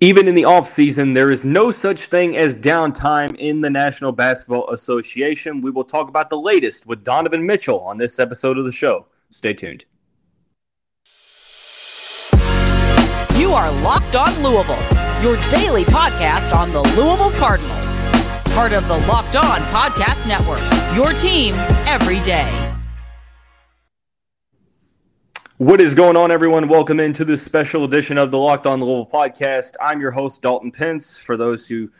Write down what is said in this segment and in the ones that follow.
Even in the offseason, there is no such thing as downtime in the National Basketball Association. We will talk about the latest with Donovan Mitchell on this episode of the show. Stay tuned. You are Locked On Louisville, your daily podcast on the Louisville Cardinals. Part of the Locked On Podcast Network, your team every day. What is going on, everyone? Welcome into this special edition of the Locked On Louisville podcast. I'm your host, Dalton Pence. For those who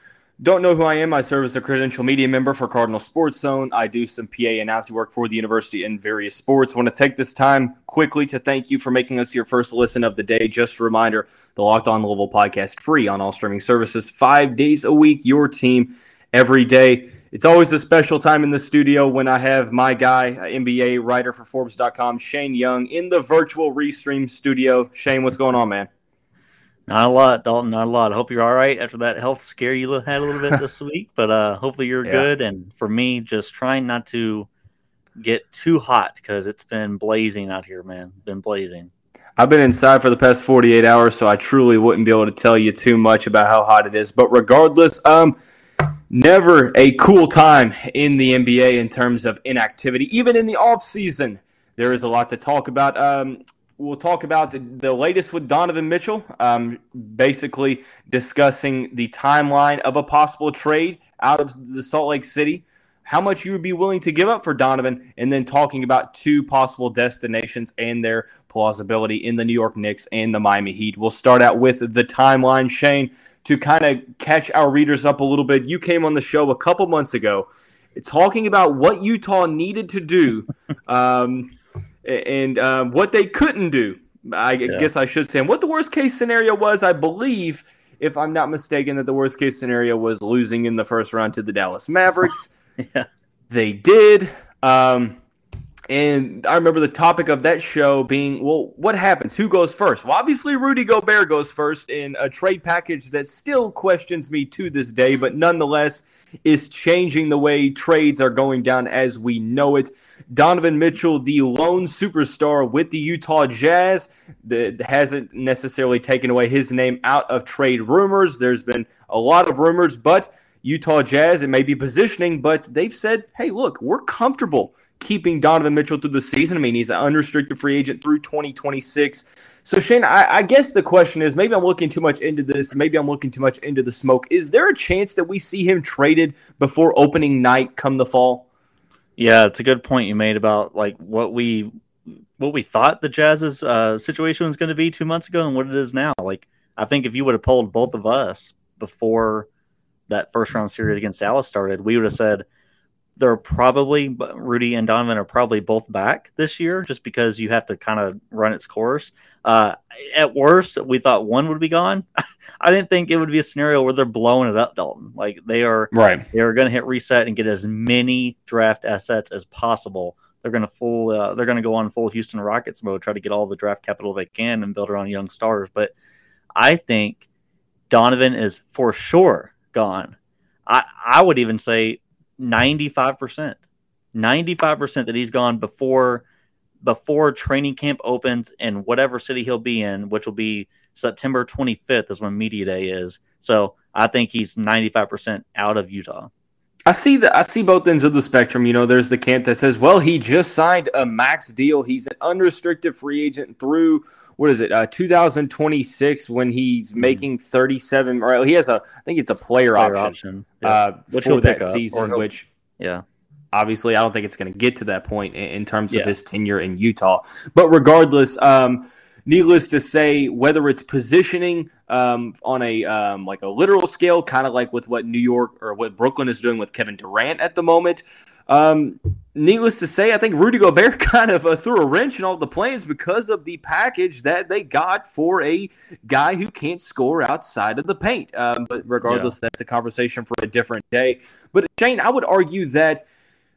don't know who I am, I serve as a credential media member for Cardinal Sports Zone. I do some PA announcing work for the university in various sports. Want to take this time quickly to thank you for making us your first listen of the day. Just a reminder the Locked On Louisville podcast free on all streaming services, five days a week, your team every day. It's always a special time in the studio when I have my guy, NBA writer for Forbes.com, Shane Young, in the virtual Restream studio. Shane, what's going on, man? Not a lot, Dalton. Not a lot. I hope you're all right after that health scare you had a little bit this week. But uh, hopefully you're yeah. good. And for me, just trying not to get too hot because it's been blazing out here, man. Been blazing. I've been inside for the past 48 hours, so I truly wouldn't be able to tell you too much about how hot it is. But regardless, um, never a cool time in the NBA in terms of inactivity. Even in the off season, there is a lot to talk about. Um, we'll talk about the latest with Donovan Mitchell, um, basically discussing the timeline of a possible trade out of the Salt Lake City how much you would be willing to give up for Donovan, and then talking about two possible destinations and their plausibility in the New York Knicks and the Miami Heat. We'll start out with the timeline, Shane, to kind of catch our readers up a little bit. You came on the show a couple months ago talking about what Utah needed to do um, and um, what they couldn't do. I yeah. guess I should say, and what the worst case scenario was, I believe, if I'm not mistaken, that the worst case scenario was losing in the first round to the Dallas Mavericks. Yeah. They did. Um, and I remember the topic of that show being, well, what happens? Who goes first? Well, obviously, Rudy Gobert goes first in a trade package that still questions me to this day, but nonetheless is changing the way trades are going down as we know it. Donovan Mitchell, the lone superstar with the Utah Jazz, that hasn't necessarily taken away his name out of trade rumors. There's been a lot of rumors, but Utah Jazz, it may be positioning, but they've said, hey, look, we're comfortable keeping Donovan Mitchell through the season. I mean, he's an unrestricted free agent through 2026. So, Shane, I, I, guess the question is maybe I'm looking too much into this. Maybe I'm looking too much into the smoke. Is there a chance that we see him traded before opening night come the fall? Yeah, it's a good point you made about like what we what we thought the Jazz's uh, situation was going to be two months ago and what it is now. Like, I think if you would have polled both of us before that first round series against Dallas started, we would have said they're probably Rudy and Donovan are probably both back this year, just because you have to kind of run its course. Uh, at worst, we thought one would be gone. I didn't think it would be a scenario where they're blowing it up, Dalton. Like they are, right? They are going to hit reset and get as many draft assets as possible. They're going to full. Uh, they're going to go on full Houston Rockets mode, try to get all the draft capital they can and build around young stars. But I think Donovan is for sure gone. I, I would even say 95%. 95% that he's gone before before training camp opens in whatever city he'll be in, which will be September 25th is when media day is. So I think he's 95% out of Utah. I see the I see both ends of the spectrum. You know, there's the camp that says, well, he just signed a max deal. He's an unrestricted free agent through what is it, uh, 2026 when he's mm-hmm. making 37 or he has a I think it's a player, player option, option. Yeah. Uh, which for that season, which yeah. Obviously, I don't think it's going to get to that point in, in terms yeah. of his tenure in Utah. But regardless, um, needless to say, whether it's positioning um, on a um, like a literal scale, kind of like with what New York or what Brooklyn is doing with Kevin Durant at the moment, um, needless to say, I think Rudy Gobert kind of uh, threw a wrench in all the plans because of the package that they got for a guy who can't score outside of the paint. Um, but regardless, yeah. that's a conversation for a different day. But Shane, I would argue that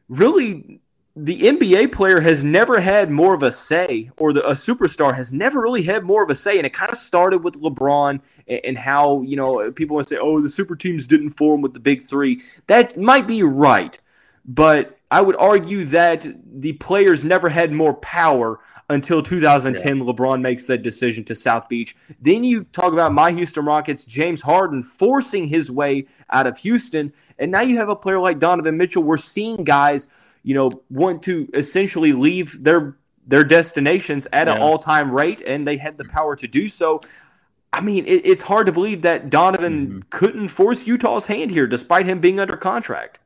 really the NBA player has never had more of a say, or the, a superstar has never really had more of a say. And it kind of started with LeBron and, and how, you know, people want to say, oh, the super teams didn't form with the big three. That might be right. But I would argue that the players never had more power until 2010. Yeah. LeBron makes that decision to South Beach. Then you talk about my Houston Rockets, James Harden forcing his way out of Houston. And now you have a player like Donovan Mitchell. We're seeing guys, you know, want to essentially leave their their destinations at yeah. an all time rate, and they had the power to do so. I mean, it, it's hard to believe that Donovan mm-hmm. couldn't force Utah's hand here, despite him being under contract.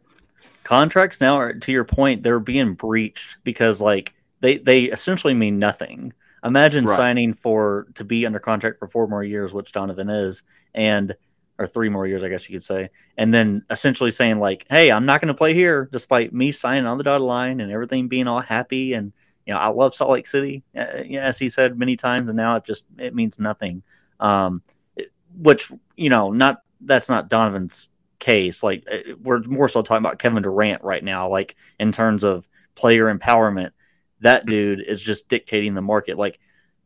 Contracts now, are, to your point, they're being breached because, like, they they essentially mean nothing. Imagine right. signing for to be under contract for four more years, which Donovan is, and or three more years, I guess you could say, and then essentially saying like, "Hey, I'm not going to play here," despite me signing on the dotted line and everything being all happy and you know, I love Salt Lake City, uh, as he said many times, and now it just it means nothing. Um, which you know, not that's not Donovan's case. Like uh, we're more so talking about Kevin Durant right now. Like in terms of player empowerment, that dude is just dictating the market. Like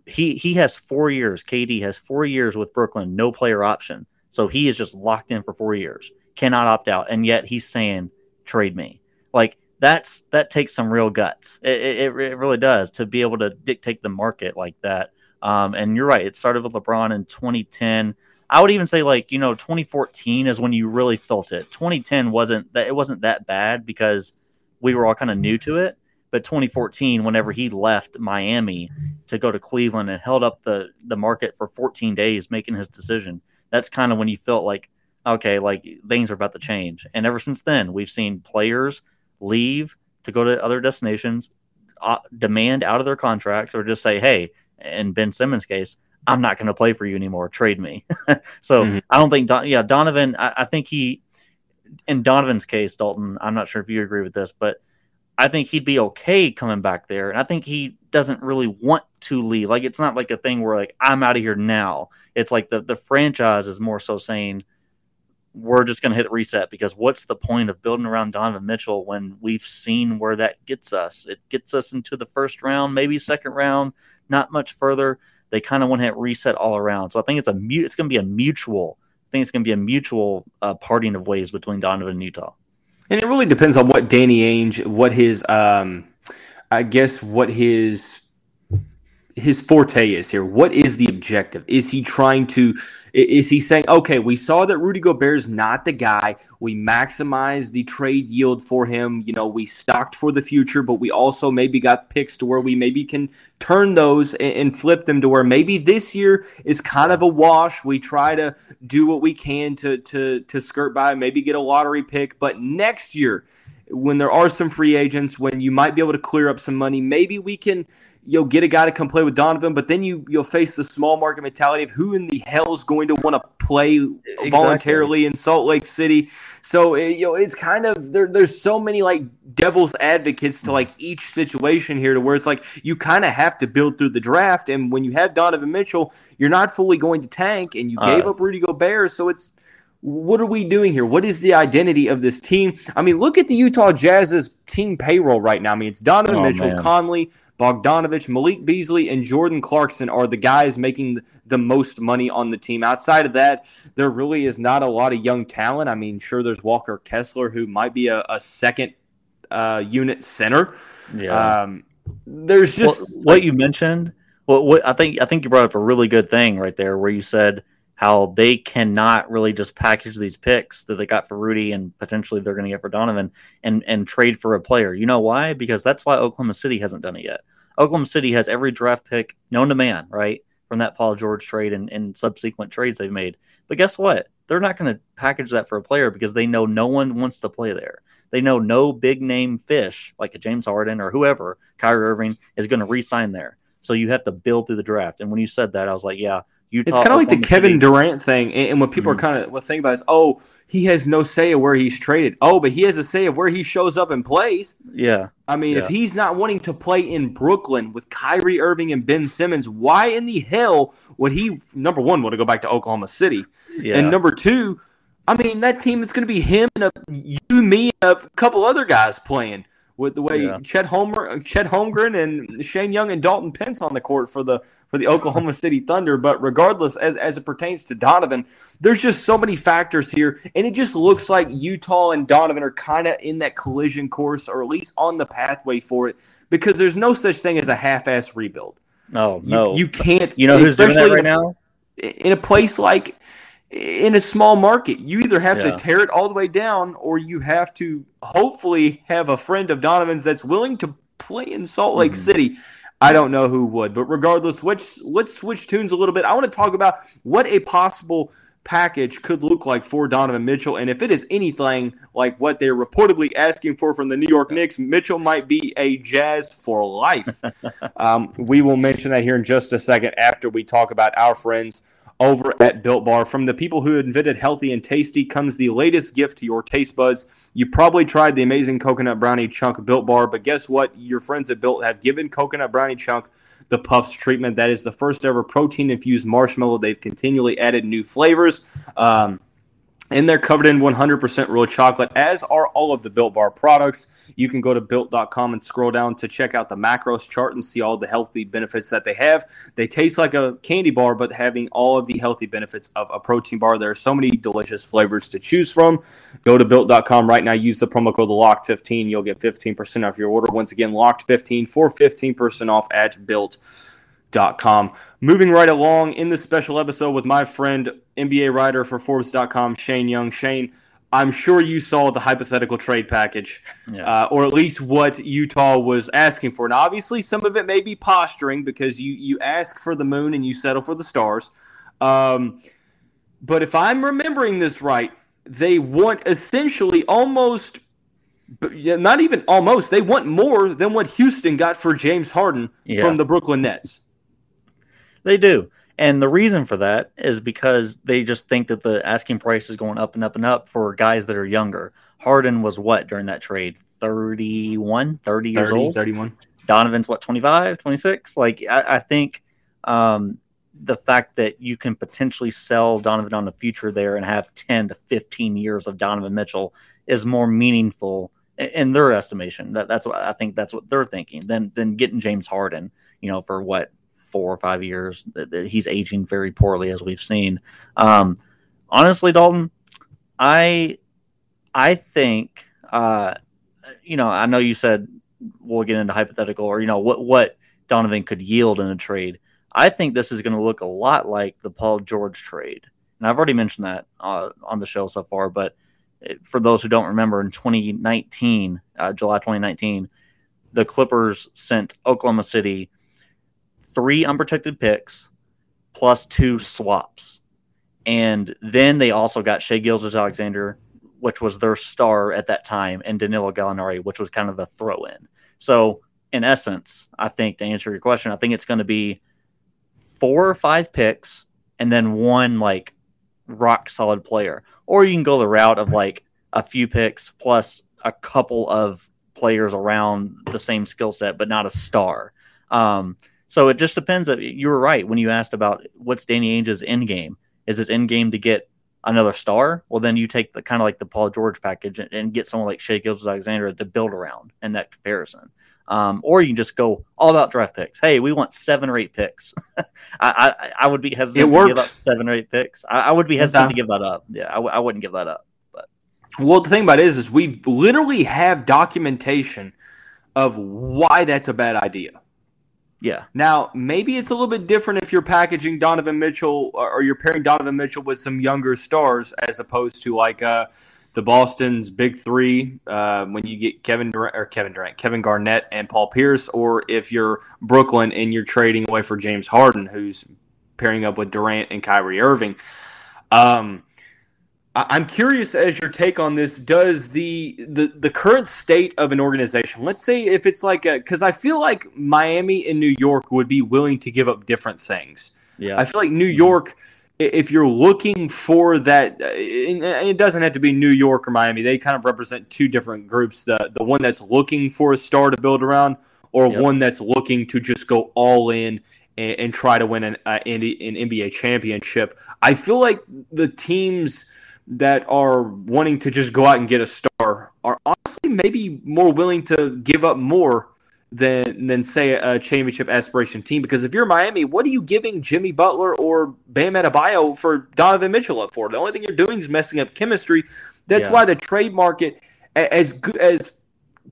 he he has four years. KD has four years with Brooklyn, no player option. So he is just locked in for four years, cannot opt out, and yet he's saying trade me. Like that's that takes some real guts. It, it, it really does to be able to dictate the market like that. Um, and you're right. It started with LeBron in 2010. I would even say like you know 2014 is when you really felt it. 2010 wasn't that it wasn't that bad because we were all kind of new to it. But 2014, whenever he left Miami to go to Cleveland and held up the the market for 14 days making his decision, that's kind of when you felt like okay, like things are about to change. And ever since then, we've seen players leave to go to other destinations, uh, demand out of their contracts, or just say, hey, in Ben Simmons' case, I'm not going to play for you anymore. Trade me. so mm-hmm. I don't think, Don- yeah, Donovan, I, I think he, in Donovan's case, Dalton, I'm not sure if you agree with this, but I think he'd be okay coming back there. And I think he doesn't really want to leave. Like it's not like a thing where like I'm out of here now. It's like the the franchise is more so saying, we're just going to hit reset because what's the point of building around Donovan Mitchell when we've seen where that gets us? It gets us into the first round, maybe second round, not much further. They kind of want to hit reset all around. So I think it's a it's going to be a mutual. I think it's going to be a mutual uh, parting of ways between Donovan and Utah. And it really depends on what Danny Ainge, what his, um, I guess, what his his forte is here. What is the objective? Is he trying to? Is he saying, okay, we saw that Rudy Gobert is not the guy. We maximized the trade yield for him. You know, we stocked for the future, but we also maybe got picks to where we maybe can turn those and, and flip them to where maybe this year is kind of a wash. We try to do what we can to to to skirt by, maybe get a lottery pick, but next year when there are some free agents, when you might be able to clear up some money, maybe we can you'll get a guy to come play with Donovan, but then you you'll face the small market mentality of who in the hell is going to want to play exactly. voluntarily in Salt Lake City. So it, you know it's kind of there. There's so many like devil's advocates to like each situation here, to where it's like you kind of have to build through the draft, and when you have Donovan Mitchell, you're not fully going to tank, and you uh, gave up Rudy Gobert, so it's what are we doing here? What is the identity of this team? I mean, look at the Utah Jazz's team payroll right now. I mean, it's Donovan oh, Mitchell, man. Conley, Bogdanovich, Malik Beasley, and Jordan Clarkson are the guys making the most money on the team. Outside of that, there really is not a lot of young talent. I mean, sure, there's Walker Kessler, who might be a, a second uh, unit center. Yeah. Um, there's just well, what you mentioned. Well, what I think I think you brought up a really good thing right there, where you said how they cannot really just package these picks that they got for Rudy and potentially they're going to get for Donovan and and trade for a player. You know why? Because that's why Oklahoma City hasn't done it yet. Oklahoma City has every draft pick known to man, right? From that Paul George trade and, and subsequent trades they've made. But guess what? They're not going to package that for a player because they know no one wants to play there. They know no big name fish like a James Harden or whoever, Kyrie Irving, is going to re sign there. So you have to build through the draft. And when you said that, I was like, yeah, Utah. It's kind of like the Kevin. Durant thing, and, and what people mm-hmm. are kind of what think about is, oh, he has no say of where he's traded. Oh, but he has a say of where he shows up and plays. Yeah. I mean, yeah. if he's not wanting to play in Brooklyn with Kyrie Irving and Ben Simmons, why in the hell would he? Number one, want to go back to Oklahoma City, yeah. and number two, I mean, that team is going to be him and a, you, me, and a couple other guys playing with the way yeah. Chet Homer, Chet Holmgren, and Shane Young and Dalton Pence on the court for the for the Oklahoma City Thunder. But regardless, as, as it pertains to Donovan, there's just so many factors here. And it just looks like Utah and Donovan are kind of in that collision course, or at least on the pathway for it, because there's no such thing as a half ass rebuild. Oh, no, no. You, you can't. You know who's doing that right now? In a place like in a small market, you either have yeah. to tear it all the way down or you have to hopefully have a friend of Donovan's that's willing to play in Salt Lake mm-hmm. City. I don't know who would, but regardless, let's let's switch tunes a little bit. I want to talk about what a possible package could look like for Donovan Mitchell, and if it is anything like what they're reportedly asking for from the New York Knicks, Mitchell might be a Jazz for life. um, we will mention that here in just a second after we talk about our friends over at Built Bar. From the people who invented healthy and tasty comes the latest gift to your taste buds. You probably tried the amazing coconut brownie chunk Built Bar, but guess what? Your friends at Built have given coconut brownie chunk the Puffs treatment. That is the first ever protein infused marshmallow. They've continually added new flavors. Um, and they're covered in 100% real chocolate, as are all of the Built Bar products. You can go to built.com and scroll down to check out the macros chart and see all the healthy benefits that they have. They taste like a candy bar, but having all of the healthy benefits of a protein bar. There are so many delicious flavors to choose from. Go to built.com right now. Use the promo code LOCKED15. You'll get 15% off your order. Once again, locked15 for 15% off at built.com com. Moving right along in this special episode with my friend, NBA writer for Forbes.com, Shane Young. Shane, I'm sure you saw the hypothetical trade package, yeah. uh, or at least what Utah was asking for. Now, obviously, some of it may be posturing because you you ask for the moon and you settle for the stars. Um, but if I'm remembering this right, they want essentially almost, not even almost, they want more than what Houston got for James Harden yeah. from the Brooklyn Nets. They do. And the reason for that is because they just think that the asking price is going up and up and up for guys that are younger. Harden was what during that trade? 31, 30 years 30, old? 31. Donovan's what, 25, 26? Like, I, I think um, the fact that you can potentially sell Donovan on the future there and have 10 to 15 years of Donovan Mitchell is more meaningful in their estimation. That, that's what I think that's what they're thinking than, than getting James Harden, you know, for what, four or five years. That, that he's aging very poorly, as we've seen. Um, honestly, Dalton, I I think uh, you know I know you said we'll get into hypothetical or you know what what Donovan could yield in a trade. I think this is going to look a lot like the Paul George trade, and I've already mentioned that uh, on the show so far. But for those who don't remember, in 2019, uh, July 2019, the Clippers sent Oklahoma City three unprotected picks plus two swaps. And then they also got Shai Gilgeous-Alexander, which was their star at that time, and Danilo Gallinari, which was kind of a throw in. So, in essence, I think to answer your question, I think it's going to be four or five picks and then one like rock solid player. Or you can go the route of like a few picks plus a couple of players around the same skill set, but not a star. Um, so it just depends. You were right when you asked about what's Danny Ainge's end game. Is it end game to get another star? Well, then you take the kind of like the Paul George package and, and get someone like Shai Gilgeous-Alexander to build around in that comparison. Um, or you can just go all about draft picks. Hey, we want seven or eight picks. I, I, I would be hesitant to give up seven or eight picks. I, I would be hesitant to give that up. Yeah, I w- I wouldn't give that up. But well, the thing about it is, is we literally have documentation of why that's a bad idea. Yeah. Now, maybe it's a little bit different if you're packaging Donovan Mitchell or you're pairing Donovan Mitchell with some younger stars as opposed to like uh, the Boston's big three uh, when you get Kevin Durant or Kevin Durant, Kevin Garnett, and Paul Pierce, or if you're Brooklyn and you're trading away for James Harden, who's pairing up with Durant and Kyrie Irving. Um, I'm curious as your take on this. Does the the the current state of an organization, let's say if it's like a, because I feel like Miami and New York would be willing to give up different things. Yeah, I feel like New York, if you're looking for that, uh, it doesn't have to be New York or Miami. They kind of represent two different groups. The the one that's looking for a star to build around, or yep. one that's looking to just go all in and, and try to win an, uh, an NBA championship. I feel like the teams that are wanting to just go out and get a star are honestly maybe more willing to give up more than than say a championship aspiration team. Because if you're Miami, what are you giving Jimmy Butler or Bam Adebayo for Donovan Mitchell up for? The only thing you're doing is messing up chemistry. That's yeah. why the trade market, as good as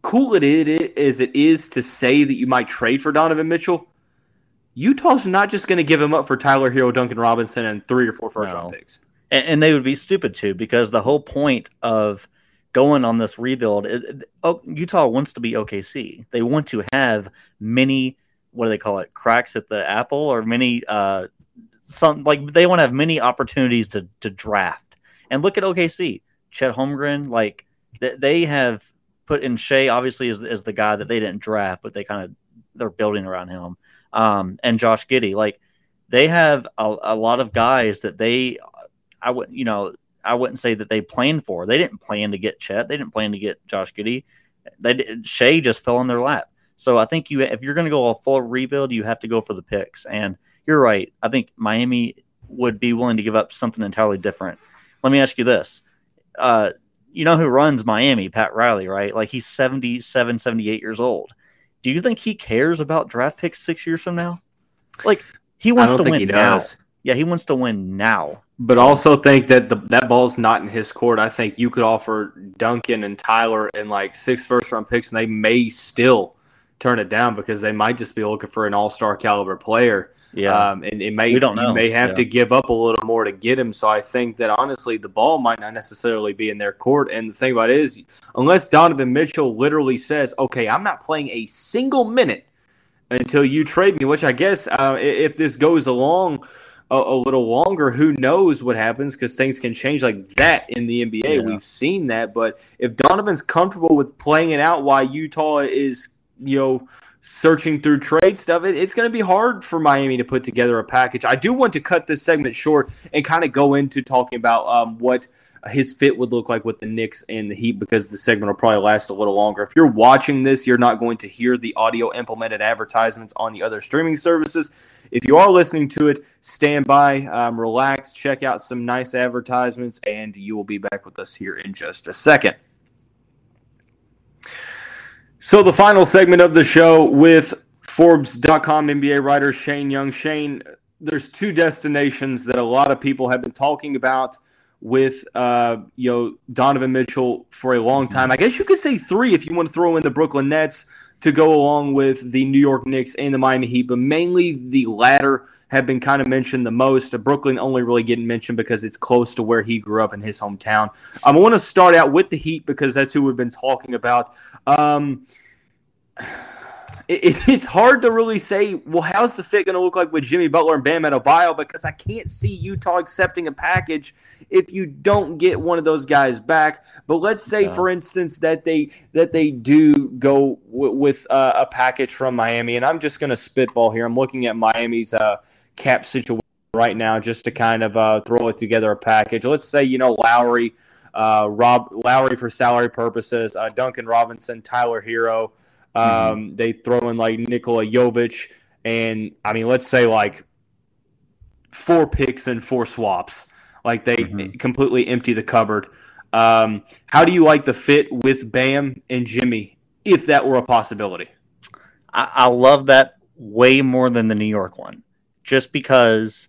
cool it is as it is to say that you might trade for Donovan Mitchell. Utah's not just going to give him up for Tyler Herro, Duncan Robinson, and three or four first no. round picks. And, and they would be stupid too, because the whole point of going on this rebuild. Oh, Utah wants to be OKC. They want to have many what do they call it cracks at the apple or many uh some like they want to have many opportunities to to draft. And look at OKC, Chet Holmgren, like they have put in Shai obviously as, as the guy that they didn't draft, but they kind of they're building around him. Um, and Josh Giddey, like they have a, a lot of guys that they I would you know I wouldn't say that they planned for. They didn't plan to get Chet. They didn't plan to get Josh Giddey. They did, Shai just fell in their lap. So I think you if you're going to go a full rebuild, you have to go for the picks. And you're right. I think Miami would be willing to give up something entirely different. Let me ask you this. Uh, you know who runs Miami, Pat Riley, right? Like he's 77, 78 years old. Do you think he cares about draft picks six years from now? Like he wants to win now. Yeah, he wants to win now. But also think that the, that ball's not in his court. I think you could offer Duncan and Tyler and like six first round picks, and they may still turn it down because they might just be looking for an all star caliber player. Yeah, um, and it may we don't know. You may have yeah. to give up a little more to get him. So I think that honestly, the ball might not necessarily be in their court. And the thing about it is, unless Donovan Mitchell literally says, "Okay, I'm not playing a single minute until you trade me," which I guess uh, if this goes along a, a little longer, who knows what happens because things can change like that in the NBA. Yeah. We've seen that. But if Donovan's comfortable with playing it out while Utah is, you know, searching through trade stuff, it, it's going to be hard for Miami to put together a package. I do want to cut this segment short and kind of go into talking about um, what – his fit would look like with the Knicks and the Heat because the segment will probably last a little longer. If you're watching this, you're not going to hear the audio implemented advertisements on the other streaming services. If you are listening to it, stand by, um, relax, check out some nice advertisements, and you will be back with us here in just a second. So, the final segment of the show with Forbes.com NBA writer Shane Young. Shane, there's two destinations that a lot of people have been talking about with uh, you know Donovan Mitchell for a long time. I guess you could say three if you want to throw in the Brooklyn Nets to go along with the New York Knicks and the Miami Heat, but mainly the latter have been kind of mentioned the most. Brooklyn only really getting mentioned because it's close to where he grew up in his hometown. Um, I want to start out with the Heat because that's who we've been talking about. Um, it, it's hard to really say, well, how's the fit going to look like with Jimmy Butler and Bam Adebayo because I can't see Utah accepting a package if you don't get one of those guys back. But let's say, yeah. for instance, that they that they do go w- with uh, a package from Miami, and I'm just going to spitball here. I'm looking at Miami's uh, cap situation right now just to kind of uh, throw it together a package. Let's say you know Lowry. Uh, Rob Lowry for salary purposes, uh, Duncan Robinson, Tyler Mm-hmm. Um, mm-hmm. They throw in like Nikola Jovic, and I mean, let's say like four picks and four swaps. Like they mm-hmm. completely empty the cupboard. Um, how do you like the fit with Bam and Jimmy, if that were a possibility? I, I love that way more than the New York one, just because.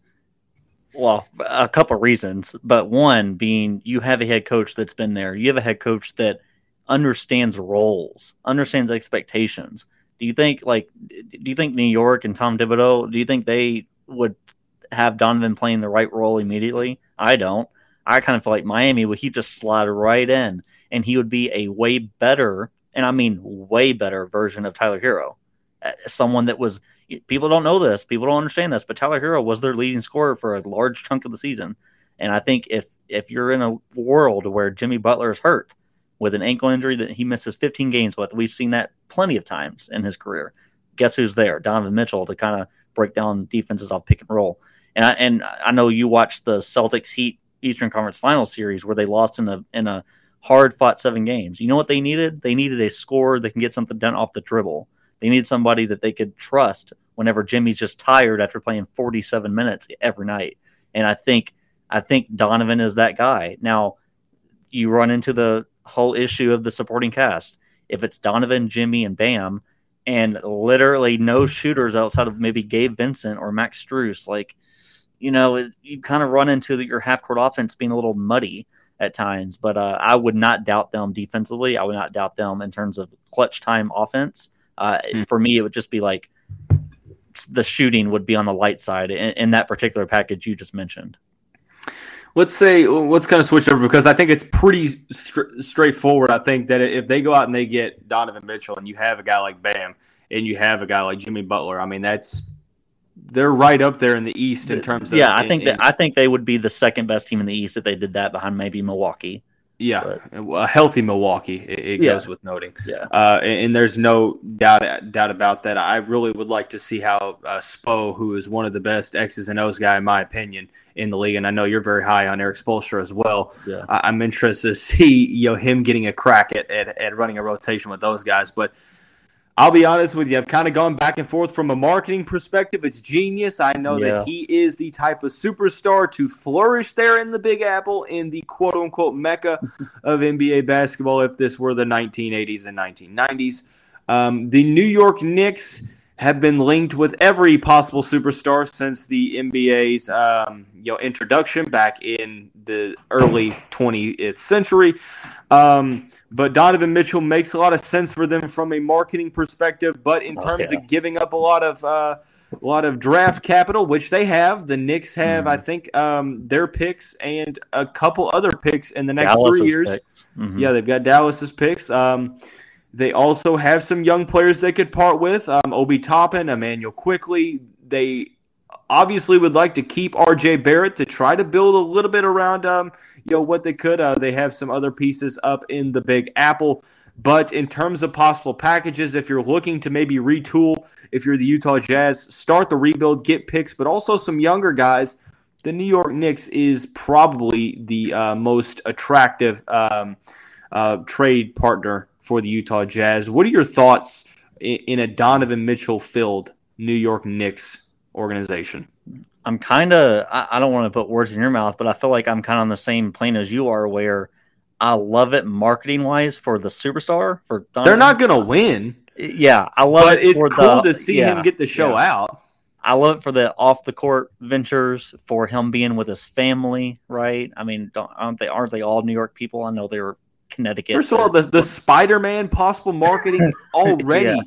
Well, a couple reasons, but one being you have a head coach that's been there. You have a head coach that understands roles, understands expectations. Do you think like do you think New York and Tom Thibodeau, do you think they would have Donovan playing the right role immediately? I don't. I kind of feel like Miami would he just slide right in and he would be a way better, and I mean way better version of Tyler Herro. Uh, someone that was people don't know this, people don't understand this, but Tyler Herro was their leading scorer for a large chunk of the season. And I think if if you're in a world where Jimmy Butler is hurt, with an ankle injury that he misses 15 games with. We've seen that plenty of times in his career. Guess who's there? Donovan Mitchell to kind of break down defenses off pick and roll. And I, and I know you watched the Celtics Heat Eastern Conference Final series where they lost in a in a hard fought seven games. You know what they needed? They needed a scorer that can get something done off the dribble. They needed somebody that they could trust whenever Jimmy's just tired after playing 47 minutes every night. And I think I think Donovan is that guy. Now you run into the whole issue of the supporting cast. If it's Donovan, Jimmy, and Bam, and literally no shooters outside of maybe Gabe Vincent or Max Strus. Like, you know, it, you kind of run into the, your half court offense being a little muddy at times. But uh, I would not doubt them defensively. I would not doubt them in terms of clutch time offense. Uh, mm. For me, it would just be like the shooting would be on the light side in, in that particular package you just mentioned. Let's say let's kind of switch over because I think it's pretty st- straightforward. I think that if they go out and they get Donovan Mitchell and you have a guy like Bam and you have a guy like Jimmy Butler, I mean that's they're right up there in the East in terms of yeah. I think in, that I think they would be the second best team in the East if they did that behind maybe Milwaukee. Yeah, but, a healthy Milwaukee. It, it yeah. goes with noting. Yeah, uh, and, and, there's no doubt doubt about that. I really would like to see how uh, Spo, who is one of the best X's and O's guy in my opinion in the league, and I know you're very high on Erik Spoelstra as well. Yeah. I, am interested to see you know him getting a crack at, at, at running a rotation with those guys, but I'll be honest with you. I've kind of gone back and forth from a marketing perspective. It's genius. I know yeah. that he is the type of superstar to flourish there in the Big Apple, in the quote unquote mecca of NBA basketball, if this were the 1980s and 1990s. Um, the New York Knicks have been linked with every possible superstar since the NBA's um, you know introduction back in the early 20th century. Um, but Donovan Mitchell makes a lot of sense for them from a marketing perspective. But in oh, terms yeah. of giving up a lot of uh, a lot of draft capital, which they have, the Knicks have, mm-hmm. I think, um, their picks and a couple other picks in the next Dallas's three years. Mm-hmm. Yeah, they've got Dallas's picks. Um, they also have some young players they could part with. Um, Obi Toppin, Immanuel Quickley. They obviously would like to keep RJ Barrett to try to build a little bit around um, you know what they could. Uh, they have some other pieces up in the Big Apple. But in terms of possible packages, if you're looking to maybe retool, if you're the Utah Jazz, start the rebuild, get picks, but also some younger guys, the New York Knicks is probably the uh, most attractive um, uh, trade partner for the Utah Jazz. What are your thoughts in, in a Donovan Mitchell filled New York Knicks organization? I'm kind of I, I, don't want to put words in your mouth, but I feel like I'm kind of on the same plane as you are, where I love it marketing wise for the superstar. For Donovan. they're not gonna win. Yeah, I love but it. it's cool the, to see yeah, him get the show yeah. out. I love it for the off the court ventures, for him being with his family. Right? I mean, aren't they aren't they all New York people? I know they're Connecticut. First of all, the the Spider Man possible marketing already. yeah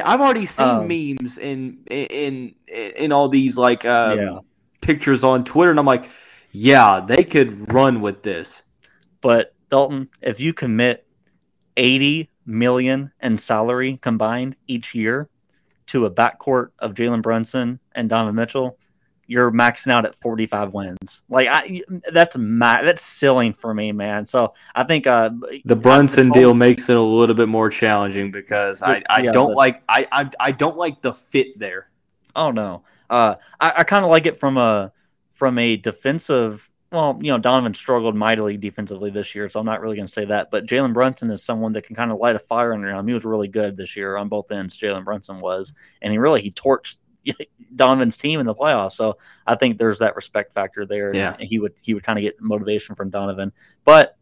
I've already seen um, memes in in in all these like uh, yeah. pictures on Twitter, and I'm like, yeah, they could run with this. But Dalton, if you commit 80 million in salary combined each year to a backcourt of Jalen Brunson and Donovan Mitchell, you're maxing out at 45 wins. Like I, that's ma- that's ceiling for me, man. So I think uh, the Brunson deal makes it a little bit more challenging because I, I yeah, don't like I, I I don't like the fit there. Oh no, uh, I, I kind of like it from a from a defensive. Well, you know, Donovan struggled mightily defensively this year, so I'm not really going to say that. But Jalen Brunson is someone that can kind of light a fire under him. He was really good this year on both ends. Jalen Brunson was, and he really he torched Donovan's team in the playoffs. So I think there's that respect factor there. Yeah. he would he would kind of get motivation from Donovan. But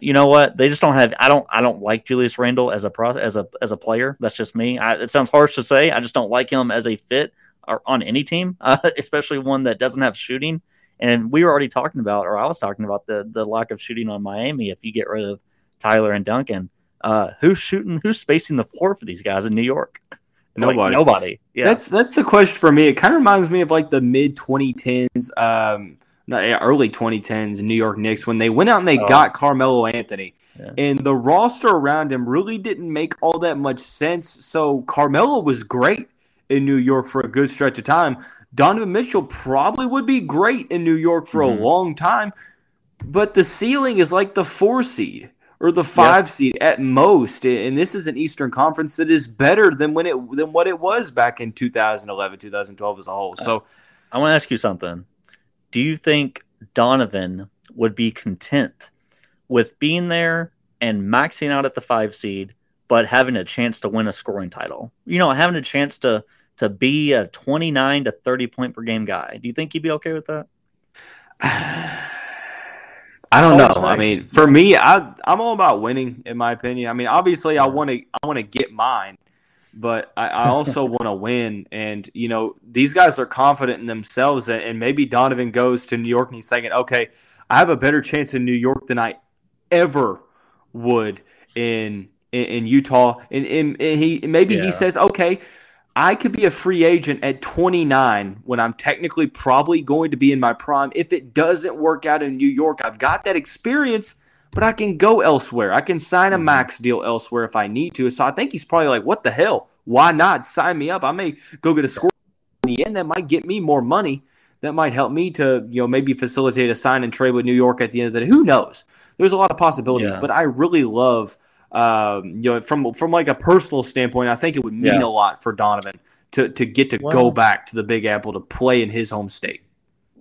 you know what? They just don't have. I don't. I don't like Julius Randle as a pro, as a as a player. That's just me. I, it sounds harsh to say. I just don't like him as a fit or on any team, uh, especially one that doesn't have shooting. And we were already talking about, or I was talking about the the lack of shooting on Miami. If you get rid of Tyler and Duncan, uh, who's shooting? Who's spacing the floor for these guys in New York? Nobody. Like, nobody. Yeah. That's that's the question for me. It kind of reminds me of like the mid 2010s, um, early 2010s New York Knicks when they went out and they oh. got Carmelo Anthony. Yeah. And the roster around him really didn't make all that much sense. So Carmelo was great in New York for a good stretch of time. Donovan Mitchell probably would be great in New York for mm-hmm. a long time, but the ceiling is like the four seed or the five yeah. seed at most. And this is an Eastern Conference that is better than when it than what it was back in 2011, 2012 as a whole. Uh, so I want to ask you something. Do you think Donovan would be content with being there and maxing out at the five seed, but having a chance to win a scoring title? You know, having a chance to to be a 29 to 30 point per game guy. Do you think he'd be okay with that? I don't know. I mean, for me, I I'm all about winning. In my opinion, I mean, obviously, I want to I want to get mine, but I, I also want to win. And, you know, these guys are confident in themselves. And, and maybe Donovan goes to New York and he's thinking, okay, I have a better chance in New York than I ever would in in, in Utah. And, and, and, he maybe yeah. he says, okay, I could be a free agent at 29 when I'm technically probably going to be in my prime. If it doesn't work out in New York, I've got that experience but I can go elsewhere. I can sign a mm-hmm. max deal elsewhere if I need to. So I think he's probably like, what the hell? Why not sign me up? I may go get a score in the end that might get me more money. That might help me to, you know, maybe facilitate a sign and trade with New York at the end of the day. Who knows? There's a lot of possibilities, yeah. but I really love, um, you know, from from like a personal standpoint, I think it would mean yeah. a lot for Donovan to to get to well, go back to the Big Apple to play in his home state.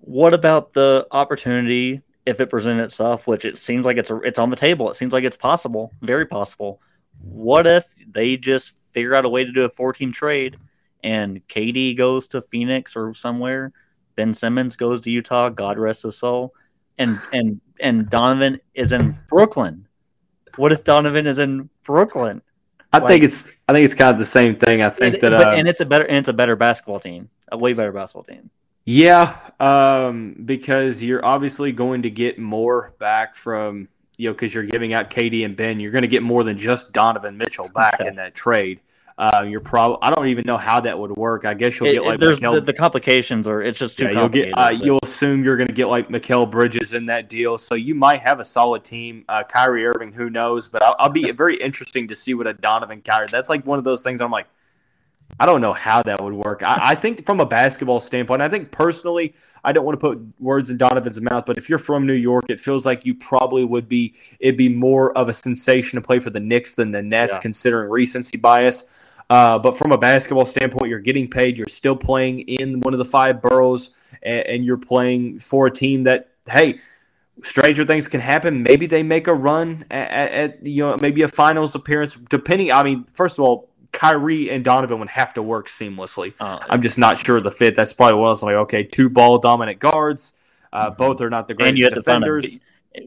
What about the opportunity if it presented itself, which it seems like it's it's on the table. It seems like it's possible, very possible. What if they just figure out a way to do a four team trade and KD goes to Phoenix or somewhere, Ben Simmons goes to Utah, God rest his soul, and and and Donovan is in Brooklyn. What if Donovan is in Brooklyn? I like, think it's I think it's kind of the same thing. I think it, that uh, and it's a better and it's a better basketball team, a way better basketball team. Yeah, um, because you're obviously going to get more back from you know because you're giving out KD and Ben. You're going to get more than just Donovan Mitchell back in that trade. Uh, you're probably I don't even know how that would work. I guess you'll it, get like the, the, complications are it's just too yeah, you'll get uh, you'll assume you're going to get like Mikal Bridges in that deal, so you might have a solid team. Uh, Kyrie Irving, who knows? But I'll, I'll be very interesting to see what a Donovan Kyrie. That's like one of those things. I'm like, I don't know how that would work. I, I, think from a basketball standpoint, I think personally, I don't want to put words in Donovan's mouth, but if you're from New York, it feels like you probably would be. It'd be more of a sensation to play for the Knicks than the Nets, yeah. considering recency bias. Uh, but from a basketball standpoint, you're getting paid. You're still playing in one of the five boroughs, and, and you're playing for a team that, hey, stranger things can happen. Maybe they make a run at, at, you know maybe a finals appearance. Depending, I mean, first of all, Kyrie and Donovan would have to work seamlessly. Uh, I'm just not sure of the fit. That's probably what I was like. Okay, two ball dominant guards. Uh, mm-hmm. both are not the greatest defenders.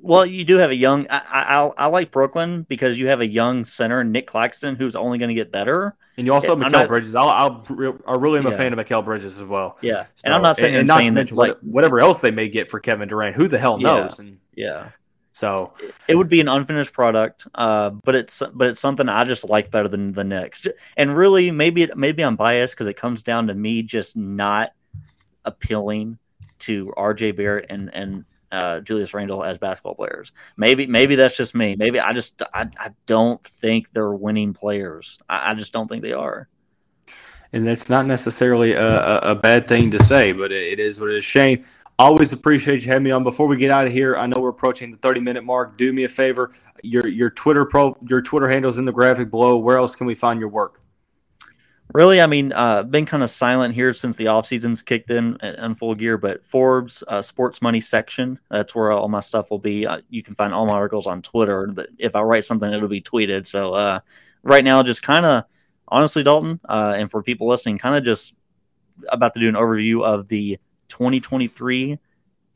Well, you do have a young. I, I, I like Brooklyn because you have a young center, Nic Claxton, who's only going to get better. And you also have Mikal Bridges. I'll, I'll, I really am yeah. a fan of Mikal Bridges as well. Yeah, so, and I'm not saying, and, and not to mention like, whatever else they may get for Kevin Durant. Who the hell knows? Yeah, and yeah, so it would be an unfinished product, uh, but it's but it's something I just like better than the Knicks. And really, maybe maybe I'm biased because it comes down to me just not appealing to R.J. Barrett and and uh, Julius Randle as basketball players. Maybe maybe that's just me. Maybe I just I, I don't think they're winning players. I, I just don't think they are. And that's not necessarily a, a, bad thing to say, but it, it is what it is. Shane, Always appreciate you having me on. Before we get out of here, I know we're approaching the 30 minute mark. Do me a favor. Your your Twitter pro your Twitter handle is in the graphic below. Where else can we find your work? Really, I mean, uh, been kind of silent here since the off season's kicked in in full gear. But Forbes uh, Sports Money section, that's where all my stuff will be. Uh, you can find all my articles on Twitter. But if I write something, it'll be tweeted. So uh, right now, just kind of honestly, Dalton, uh, and for people listening, kind of just about to do an overview of the 2023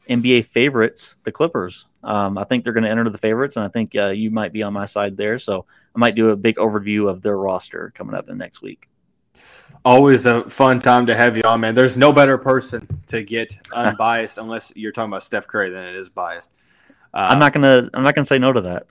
NBA favorites, the Clippers. Um, I think they're going to enter the favorites, and I think uh, you might be on my side there. So I might do a big overview of their roster coming up in next week. Always a fun time to have you on, man. There's no better person to get unbiased unless you're talking about Steph Curry than it is biased. Uh, I'm not gonna. I'm not gonna say no to that.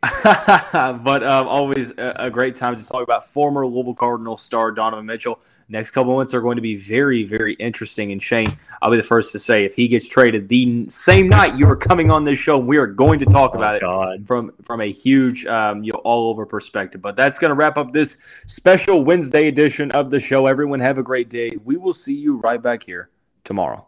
but um, always a, a, great time to talk about former Louisville Cardinal star Donovan Mitchell. Next couple months are going to be very, very interesting. And Shane, I'll be the first to say if he gets traded the same night you are coming on this show, we are going to talk oh, about God. it from from a huge, um, you know, all over perspective. But that's going to wrap up this special Wednesday edition of the show. Everyone have a great day. We will see you right back here tomorrow.